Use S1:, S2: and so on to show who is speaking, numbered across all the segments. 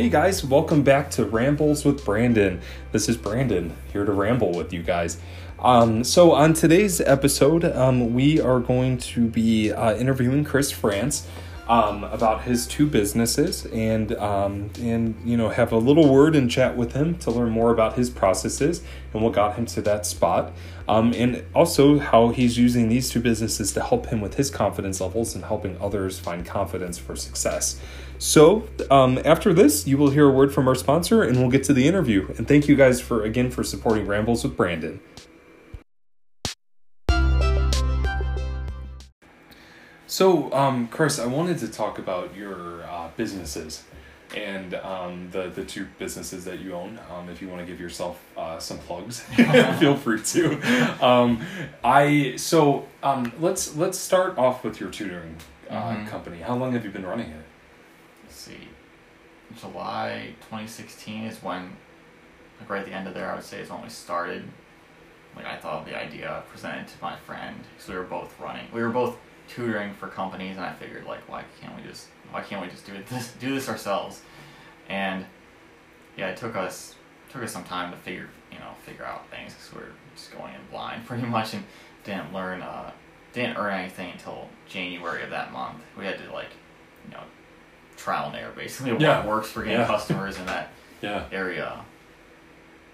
S1: Hey guys, welcome back to Rambles with Brandon. This is Brandon here to ramble with you guys. Um, so, on today's episode, um, we are going to be uh, interviewing Chris Frantz um, about his two businesses and um, and you know have a little word and chat with him to learn more about his processes and what got him to that spot, um, and also how he's using these two businesses to help him with his confidence levels and helping others find confidence for success. So, um, after this, you will hear a word from our sponsor, and we'll get to the interview. And thank you guys for again for supporting Rambles with Brandon. So, um, Chris, I wanted to talk about your uh, businesses and um, the the two businesses that you own. Um, if you want to give yourself uh, some plugs, feel free to. Um, I so um, let's let's start off with your tutoring uh,
S2: Mhm.
S1: company. How long have you been running it?
S2: let's see, July 2016 is when, like right at the end of there, I would say is when we started. Like I thought of the idea, presented to my friend, because we were both running. We were both tutoring for companies, and I figured like, why can't we just, why can't we just do it this, do this ourselves? And yeah, it took us took us some time to figure, you know, figure out things because we are just going in blind pretty much, and didn't learn, uh, didn't earn anything until January of that month. We had to like, you know, trial and error basically what
S1: Yeah.
S2: works for getting
S1: Yeah.
S2: customers in that
S1: Yeah.
S2: area.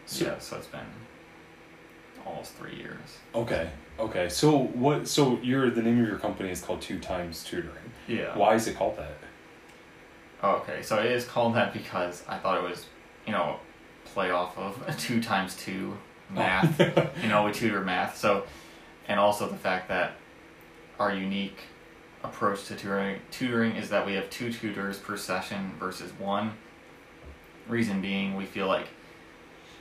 S1: So-
S2: yeah, so it's been almost three years.
S1: Okay. Okay. So what? So your the name of your company is called Two Times Tutoring.
S2: Yeah.
S1: Why is it called that?
S2: Oh, okay, so it is called that because I thought it was, you know, play off of two times two oh. math. you know, we tutor math. So, and also the fact that our unique approach to tutoring tutoring is that we have two tutors per session versus one. Reason being, we feel like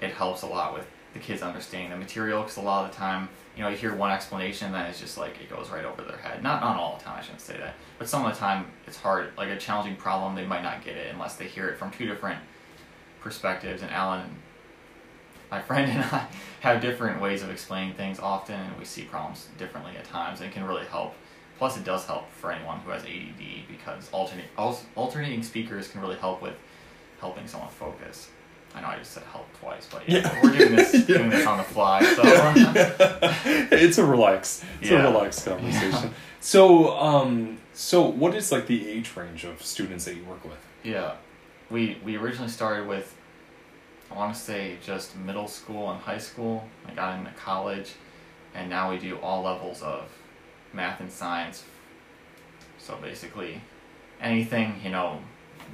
S2: it helps a lot with the kids understanding the material because a lot of the time, you know, you hear one explanation, and then it's just like it goes right over their head. Not not all the time, I shouldn't say that, but some of the time it's hard. Like a challenging problem, they might not get it unless they hear it from two different perspectives. And Alan, my friend, and I have different ways of explaining things often, and we see problems differently at times, and it can really help. Plus, it does help for anyone who has ADD because alternate alternating speakers can really help with helping someone focus. I know I just said help twice, but yeah,
S1: Yeah.
S2: we're doing this
S1: Yeah.
S2: doing this on the fly. So
S1: it's a relax. It's a relaxed conversation. So, um, so what is like the age range of students that you work with?
S2: yeah, we we originally started with I want to say just middle school and high school. I got into college, and now we do all levels of math and science. So basically, anything you know,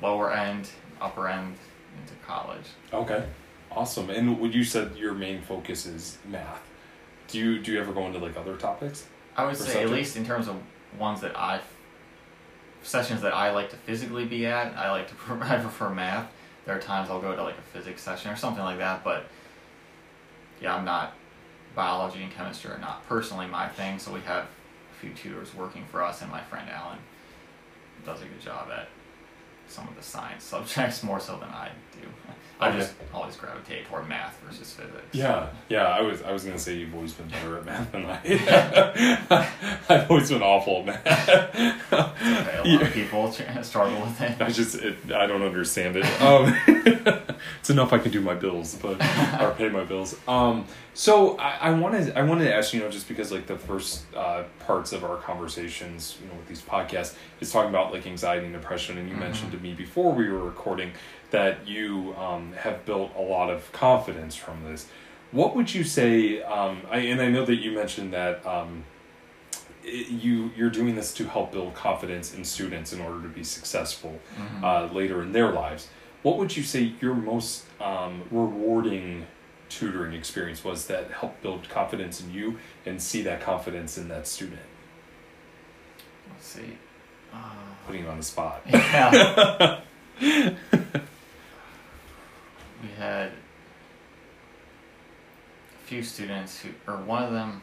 S2: lower end, upper end into college.
S1: Okay, awesome. And what you said your main focus is math. Do you do you ever go into like other topics?
S2: I would say at least in terms of ones that I sessions that I like to physically be at. I like to I prefer math. There are times I'll go to like a physics session or something like that, but yeah, I'm not biology and chemistry are not personally my thing. So we have a few tutors working for us, and my friend Alan does a good job at some of the science subjects more so than I do. I just always gravitate toward math versus physics.
S1: Yeah, yeah. I was I was gonna say you've always been better at math than I. I've always been awful at math.
S2: Okay, a lot
S1: Yeah.
S2: of people struggle with it.
S1: I just it, I don't understand it. Um, it's enough I can do my bills, but or pay my bills. Um, so I, I wanted I wanted to ask you know just because like the first uh, parts of our conversations you know with these podcasts is talking about like anxiety and depression, and you
S2: Mhm.
S1: mentioned to me before we were recording that you um, have built a lot of confidence from this. What would you say? Um, I, and I know that you mentioned that. Um, it- you you're doing this to help build confidence in students in order to be successful
S2: Mhm.
S1: uh, later in their lives. What would you say your most um, rewarding tutoring experience was that helped build confidence in you and see that confidence in that student?
S2: Let's see. Uh,
S1: Putting you on the spot.
S2: yeah. we had a few students who, or one of them,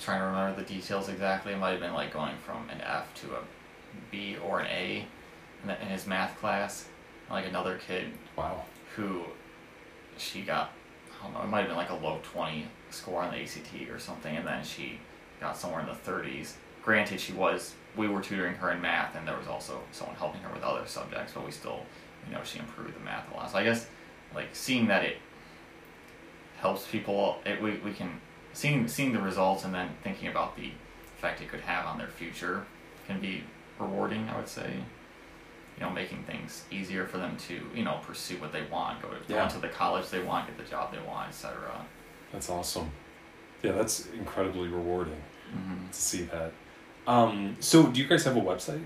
S2: trying to remember the details exactly, it might have been like going from an F to a B or an A in, the, in his math class. Like another kid
S1: Wow.
S2: who she got, I don't know, it might have been like a low 20 score on the ACT or something, and then she got somewhere in the 30s. Granted, she was we were tutoring her in math, and there was also someone helping her with other subjects, but we still, you know, she improved the math a lot. So I guess, like seeing that it helps people, it we, we can seeing seeing the results and then thinking about the effect it could have on their future can be rewarding. I would say. You know, making things easier for them to, you know, pursue what they want, go to, go
S1: Yeah.
S2: into the college they want, get the job they want, etc.
S1: That's awesome. Yeah, that's incredibly rewarding
S2: Mm-hmm.
S1: to see that. Um, so, do you guys have a website?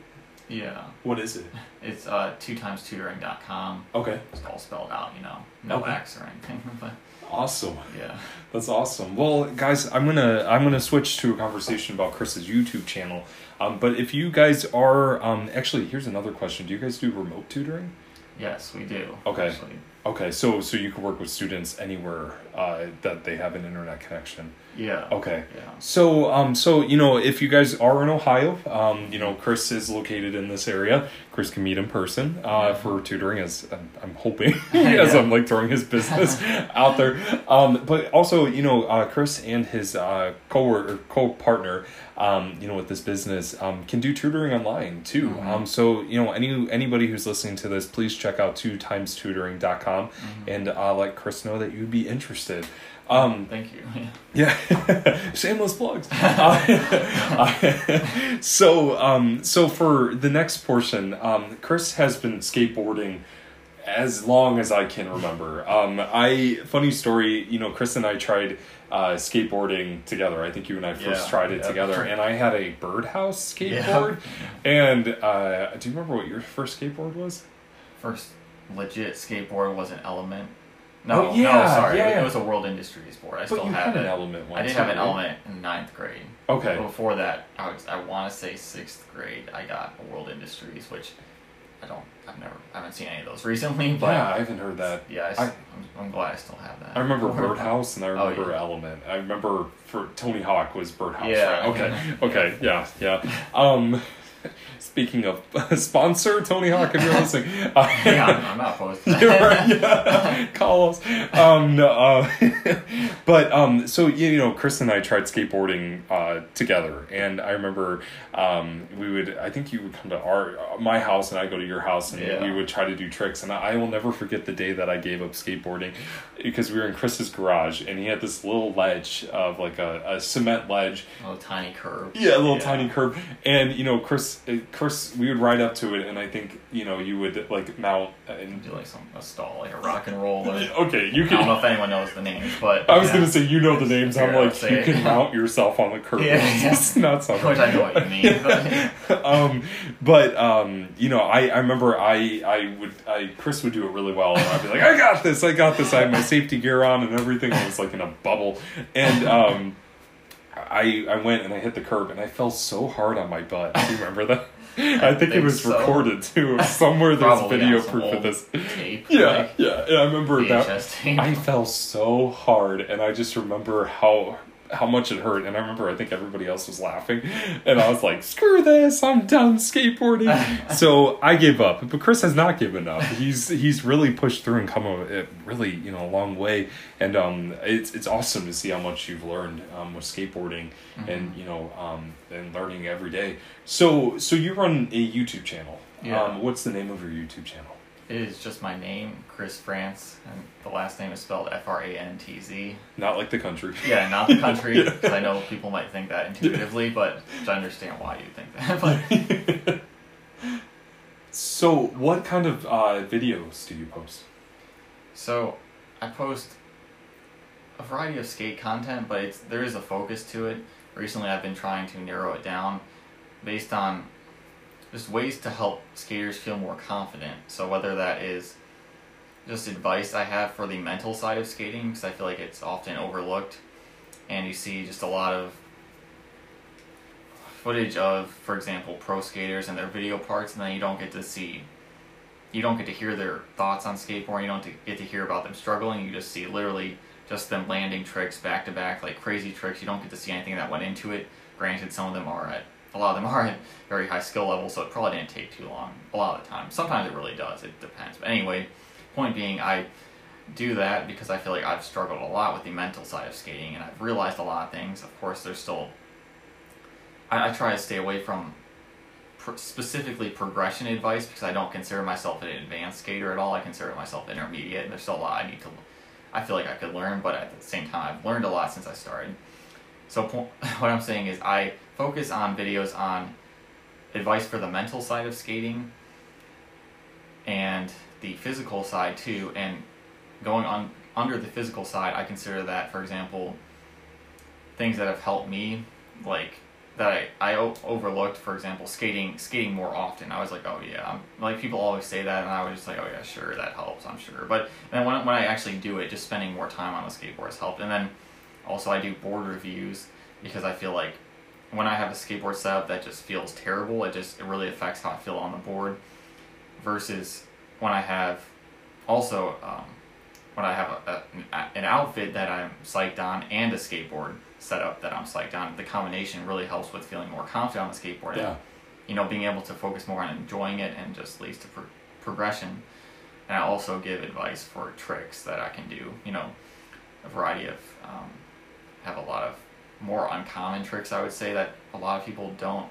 S2: Yeah.
S1: What is it?
S2: It's uh, two times tutoring.com.
S1: Okay,
S2: It's all spelled out, you know, no
S1: Okay.
S2: X or anything. But
S1: awesome.
S2: yeah,
S1: That's awesome. Well, guys, I'm gonna I'm gonna switch to a conversation about Chris's YouTube channel. Um, but if you guys are um, actually, here's another question: Do you guys do remote tutoring?
S2: yes, we do.
S1: Okay.
S2: Actually.
S1: Okay, so so you can work with students anywhere uh, that they have an internet connection.
S2: Yeah.
S1: Okay.
S2: Yeah.
S1: So, um, so you know, if you guys are in Ohio, um, you know, Chris is located in this area. Chris can meet in person uh, for tutoring, as I'm, I'm hoping, as
S2: Yeah.
S1: I'm like throwing his business out there. Um, but also, you know, uh, Chris and his uh, co co partner, um, you know, with this business, um, can do tutoring online too.
S2: Mhm.
S1: Um, so you know, any anybody who's listening to this, please check out two times tutoring.com
S2: Mhm.
S1: and uh, let Chris know that you'd be interested. Um,
S2: Thank you.
S1: yeah, shameless plugs. Uh, so, um, so for the next portion, um, Chris has been skateboarding as long as I can remember. Um, I funny story, you know, Chris and I tried uh, skateboarding together. I think you and I first
S2: Yeah,
S1: tried it
S2: yeah.
S1: together, and I had a birdhouse
S2: Yeah.
S1: skateboard. And uh, do you remember what your first skateboard was?
S2: First legit skateboard was an Element. No,
S1: Oh, yeah,
S2: no, sorry.
S1: yeah,
S2: it, was a World Industries board. I
S1: But
S2: still
S1: you
S2: have
S1: had
S2: it.
S1: an element one.
S2: I did have an
S1: right?
S2: Element in ninth grade.
S1: Okay.
S2: Before that, I was I want to say sixth grade. I got a World Industries, which I don't. I've never. I haven't seen any of those recently. But
S1: yeah, I haven't heard that.
S2: yeah, I,
S1: I-
S2: am I'm glad I still have that.
S1: I remember. Birdhouse and I
S2: Oh,
S1: remember
S2: yeah.
S1: Element. I remember for Tony Hawk was Birdhouse.
S2: Yeah.
S1: Right? Okay. Okay. Yeah. Yeah. Um, speaking of sponsor, Tony Hawk, if you're listening. Uh,
S2: Hang on, I'm not opposed to
S1: right, yeah. Call us. Um, no, uh, but um, so you know, Chris and I tried skateboarding uh, together, and I remember um, we would. I think you would come to our my house, and I go to your house, and
S2: Yeah.
S1: we would try to do tricks. And I will never forget the day that I gave up skateboarding because we were in Chris's garage, and he had this little ledge of like a, a cement ledge
S2: A little tiny curve.
S1: yeah, a little
S2: Yeah.
S1: tiny curve, and you know, Chris, uh, Chris, we would ride up to it, and I think you know you would like mount and
S2: Do like some a stall, like a rock and roll. Or,
S1: okay, you can.
S2: I don't know if anyone knows the names, but
S1: I was
S2: yeah.
S1: gonna say you know the names. I'm like you can mount yourself on the curb.
S2: Yeah, yeah.
S1: it's not something.
S2: Which I know what you mean, but-
S1: um, but um, you know, I, I remember I I would I Chris would do it really well, and I'd be like, I got this, I got this. I had my safety gear on and everything. I was like in a bubble, and um, I I went and I hit the curb and I fell so hard on my butt. Do you remember that? I think it was
S2: so.
S1: recorded too. Somewhere there's video proof of this.
S2: tape.
S1: Yeah,
S2: like
S1: yeah, yeah. I remember that.
S2: Tape.
S1: I fell so hard, and I just remember how how much it hurt. And I remember I think everybody else was laughing, and I was like, "Screw this! I'm done skateboarding." so I gave up. But Chris has not given up. He's he's really pushed through and come a a really you know a long way. And um, it's it's awesome to see how much you've learned um, with skateboarding, and you know um, and learning every day. So so you run a YouTube channel.
S2: Yeah.
S1: Um, what's the name of your YouTube channel?
S2: It is just my name, Chris Frantz, and the last name is spelled F R A N T Z.
S1: Not like the country.
S2: Yeah, not the country,
S1: Yeah.
S2: because I know people might think that intuitively, but I understand why you think that. But
S1: so, what kind of uh, videos do you post?
S2: so, I post a variety of skate content, but it's there is a focus to it. Recently, I've been trying to narrow it down based on just ways to help skaters feel more confident. So whether that is just advice I have for the mental side of skating, because I feel like it's often overlooked, and you see just a lot of footage of, for example, pro skaters and their video parts, and then you don't get to see, you don't get to hear their thoughts on skateboarding. You don't get to hear about them struggling. You just see literally just them landing tricks back to back, like crazy tricks. You don't get to see anything that went into it. Granted, some of them are at a lot of them are at very high skill level, so it probably didn't take too long. A lot of the time, sometimes it really does. It depends. But anyway, point being, I do that because I feel like I've struggled a lot with the mental side of skating, and I've realized a lot of things. Of course, there's still. I, I try to stay away from pr- specifically progression advice because I don't consider myself an advanced skater at all. I consider myself intermediate, and there's still a lot I need to. I feel like I could learn, but at the same time, I've learned a lot since I started. So what I'm saying is, I focus on videos on advice for the mental side of skating and the physical side too. And going on under the physical side, I consider that, for example, things that have helped me, like that I, I overlooked, for example, skating skating more often. I was like, oh yeah, I'm, like people always say that, and I was just like, oh yeah, sure, that helps, I'm sure. But then when when I actually do it, just spending more time on the skateboard has helped. And then also I do board reviews because I feel like when I have a skateboard setup that just feels terrible, it just it really affects how I feel on the board. Versus when I have also um, when I have a, a, an outfit that I'm psyched on and a skateboard setup that I'm psyched on, the combination really helps with feeling more confident on the skateboard.
S1: Yeah.
S2: And, you know, being able to focus more on enjoying it and just leads to pro- progression. And I also give advice for tricks that I can do. You know, a variety of um, have a lot of more uncommon tricks. I would say that a lot of people don't.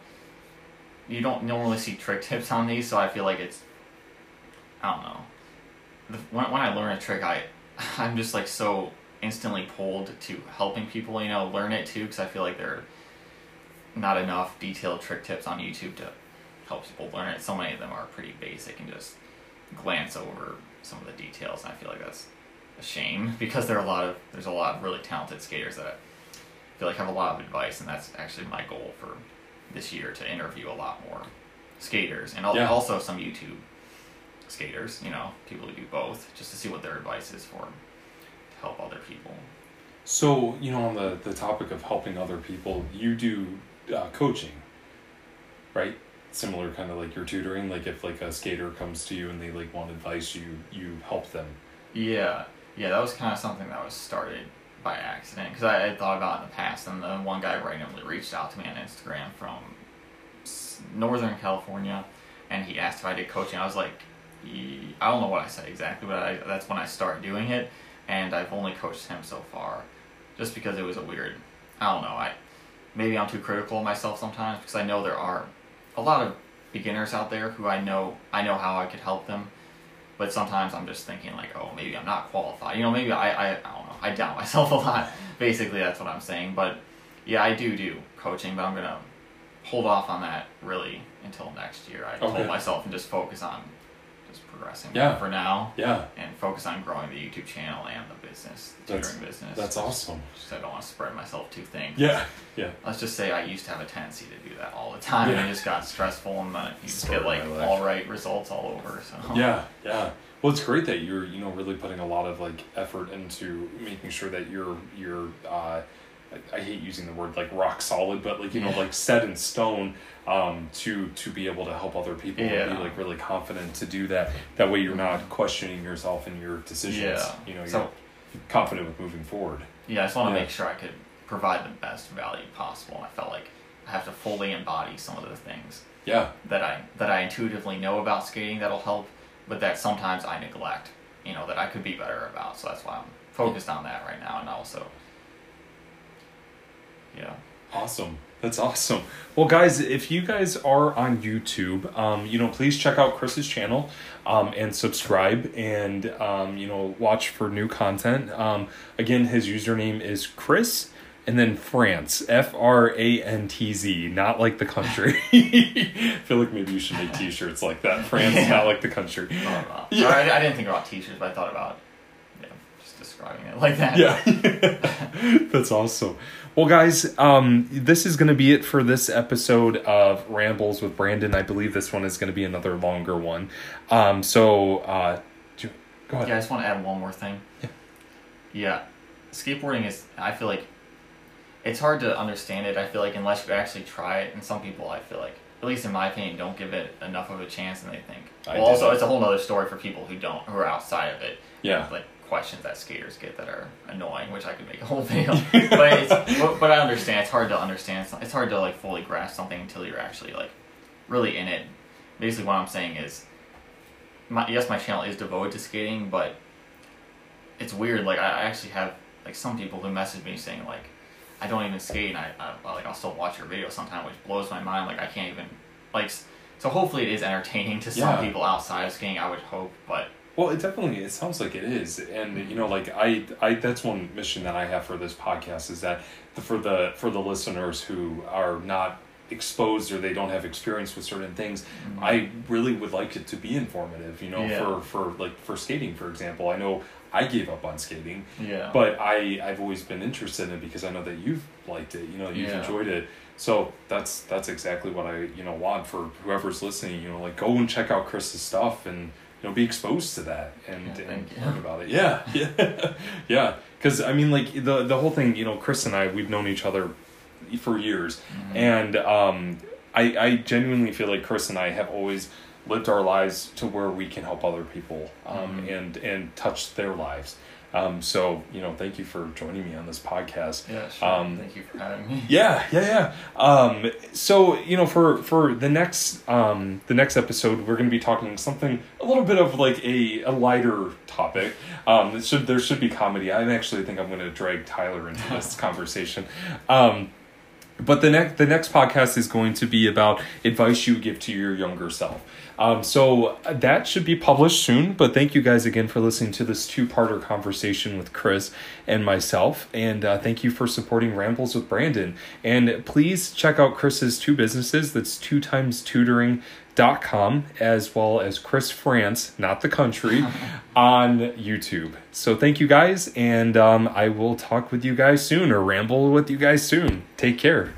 S2: You don't normally see trick tips on these, so I feel like it's. I don't know. The, when when I learn a trick, I I'm just like so instantly pulled to helping people, you know, learn it too, because I feel like there are not enough detailed trick tips on YouTube to help people learn it. So many of them are pretty basic and just glance over some of the details, and I feel like that's a shame because there are a lot of there's a lot of really talented skaters that feel like have a lot of advice, and that's actually my goal for this year to interview a lot more skaters and
S1: Yeah.
S2: also some YouTube skaters, you know, people who do both, just to see what their advice is for to help other people.
S1: So, you know, on the, the topic of helping other people, you do uh, coaching, right? Similar kind of like your tutoring. Like if like a skater comes to you and they like want advice, you you help them.
S2: Yeah, yeah, that was kind of something that was started by accident because I had thought about it in the past, and then one guy randomly reached out to me on Instagram from Northern California, and he asked if I did coaching. I was like, I don't know what I said exactly, but I, that's when I started doing it, and I've only coached him so far, just because it was a weird. I don't know. I maybe I'm too critical of myself sometimes because I know there are a lot of beginners out there who I know I know how I could help them but sometimes I'm just thinking like, oh, maybe I'm not qualified. You know, maybe I, I, I don't know. I doubt myself a lot. Basically, that's what I'm saying. But yeah, I do do coaching, but I'm gonna hold off on that really until next year. I
S1: Okay.
S2: told myself and just focus on just progressing
S1: Yeah.
S2: for now
S1: Yeah,
S2: and focus on growing the YouTube channel and the business, the
S1: That's-
S2: tutoring business.
S1: that's awesome.
S2: Just I don't want to spread myself too thin.
S1: Yeah, yeah.
S2: Let's just say I used to have a tendency to do that all the time, and it just got stressful, and then you just get like
S1: of my life.
S2: all right results all over. So
S1: Yeah, yeah. Well, it's great that you're, you know, really putting a lot of like effort into making sure that you're, you're. Uh, I, I hate using the word like rock solid, but like you know, like set in stone, um, to to be able to help other people and
S2: Yeah.
S1: be like really confident to do that. That way, you're not questioning yourself and your decisions.
S2: Yeah.
S1: You know, you're
S2: So-
S1: confident with moving forward.
S2: Yeah, I just want to
S1: Yeah.
S2: make sure I could provide the best value possible. I felt like I have to fully embody some of the things
S1: Yeah,
S2: that I that I intuitively know about skating that'll help, but that sometimes I neglect. You know that I could be better about. So that's why I'm focused on that right now, and also, yeah,
S1: Awesome. That's awesome. Well, guys, if you guys are on YouTube, um, you know, please check out Chris's channel um, and subscribe and, um, you know, watch for new content. Um, again, his username is Chris and then Frantz, F R A N T Z, not like the country. I feel like maybe you should make t shirts like that. Frantz,
S2: Yeah.
S1: not like the country. Yeah.
S2: I, I didn't think about t-shirts, but I thought about yeah, just describing it like that.
S1: Yeah. That's awesome. Well, guys, um, this is going to be it for this episode of Rambles with Brandon. I believe this one is going to be another longer one. Um, so, uh, do go ahead.
S2: Yeah, I just want to add one more thing.
S1: Yeah.
S2: Yeah, skateboarding is. I feel like it's hard to understand it. I feel like unless you actually try it, and some people, I feel like, at least in my opinion, don't give it enough of a chance, and they think.
S1: I
S2: well, also, it's a whole other story for people who don't, who are outside of it.
S1: Yeah.
S2: Questions that skaters get that are annoying, which I could make a whole video. but it's, but, but I understand. It's hard to understand. It's- hard to like fully grasp something until you're actually like really in it. Basically, what I'm saying is, my yes, my channel is devoted to skating, but it's weird. Like I I actually have like some people who message me saying like, I don't even skate, and I, I like I'll still watch your video sometime, which blows my mind. Like I can't even like so hopefully it is entertaining to some
S1: Yeah.
S2: people outside of skating. I would hope, but
S1: Well, it definitely it sounds like it is, and you know, like I, I that's one mission that I have for this podcast is that the, for the for the listeners who are not exposed or they don't have experience with certain things, I really would like it to be informative. You know,
S2: Yeah.
S1: for for like for skating, for example, I know I gave up on skating,
S2: yeah,
S1: but I I've always been interested in it because I know that you've liked it. You know, you've
S2: Yeah.
S1: enjoyed it. So that's that's exactly what I you know want for whoever's listening. You know, like go and check out Chris's stuff and you know be exposed to that and,
S2: Yeah,
S1: and learn about it. Yeah, yeah, yeah. Because I mean, like the the whole thing. You know, Chris and I we've known each other for years,
S2: Mm-hmm.
S1: and um, I I genuinely feel like Chris and I have always lived our lives to where we can help other people um,
S2: Mhm.
S1: and and touch their lives. Um, so you know, thank you for joining me on this podcast.
S2: yeah, sure.
S1: um,
S2: Thank you for having me.
S1: Yeah, yeah, yeah. Um, so you know, for for the next um, the next episode, we're going to be talking something a little bit of like a, a lighter topic. Um, should there should be comedy. I actually think I'm going to drag Tyler into this conversation. Um, but the next the next podcast is going to be about advice you give to your younger self. Um, so that should be published soon. But thank you guys again for listening to this two parter conversation with Chris and myself, and uh, thank you for supporting Rambles with Brandon. And please check out Chris's two businesses. That's two times tutoring com as well as Chris Frantz, not the country, on YouTube. So thank you guys, and um, I will talk with you guys soon or ramble with you guys soon. Take care.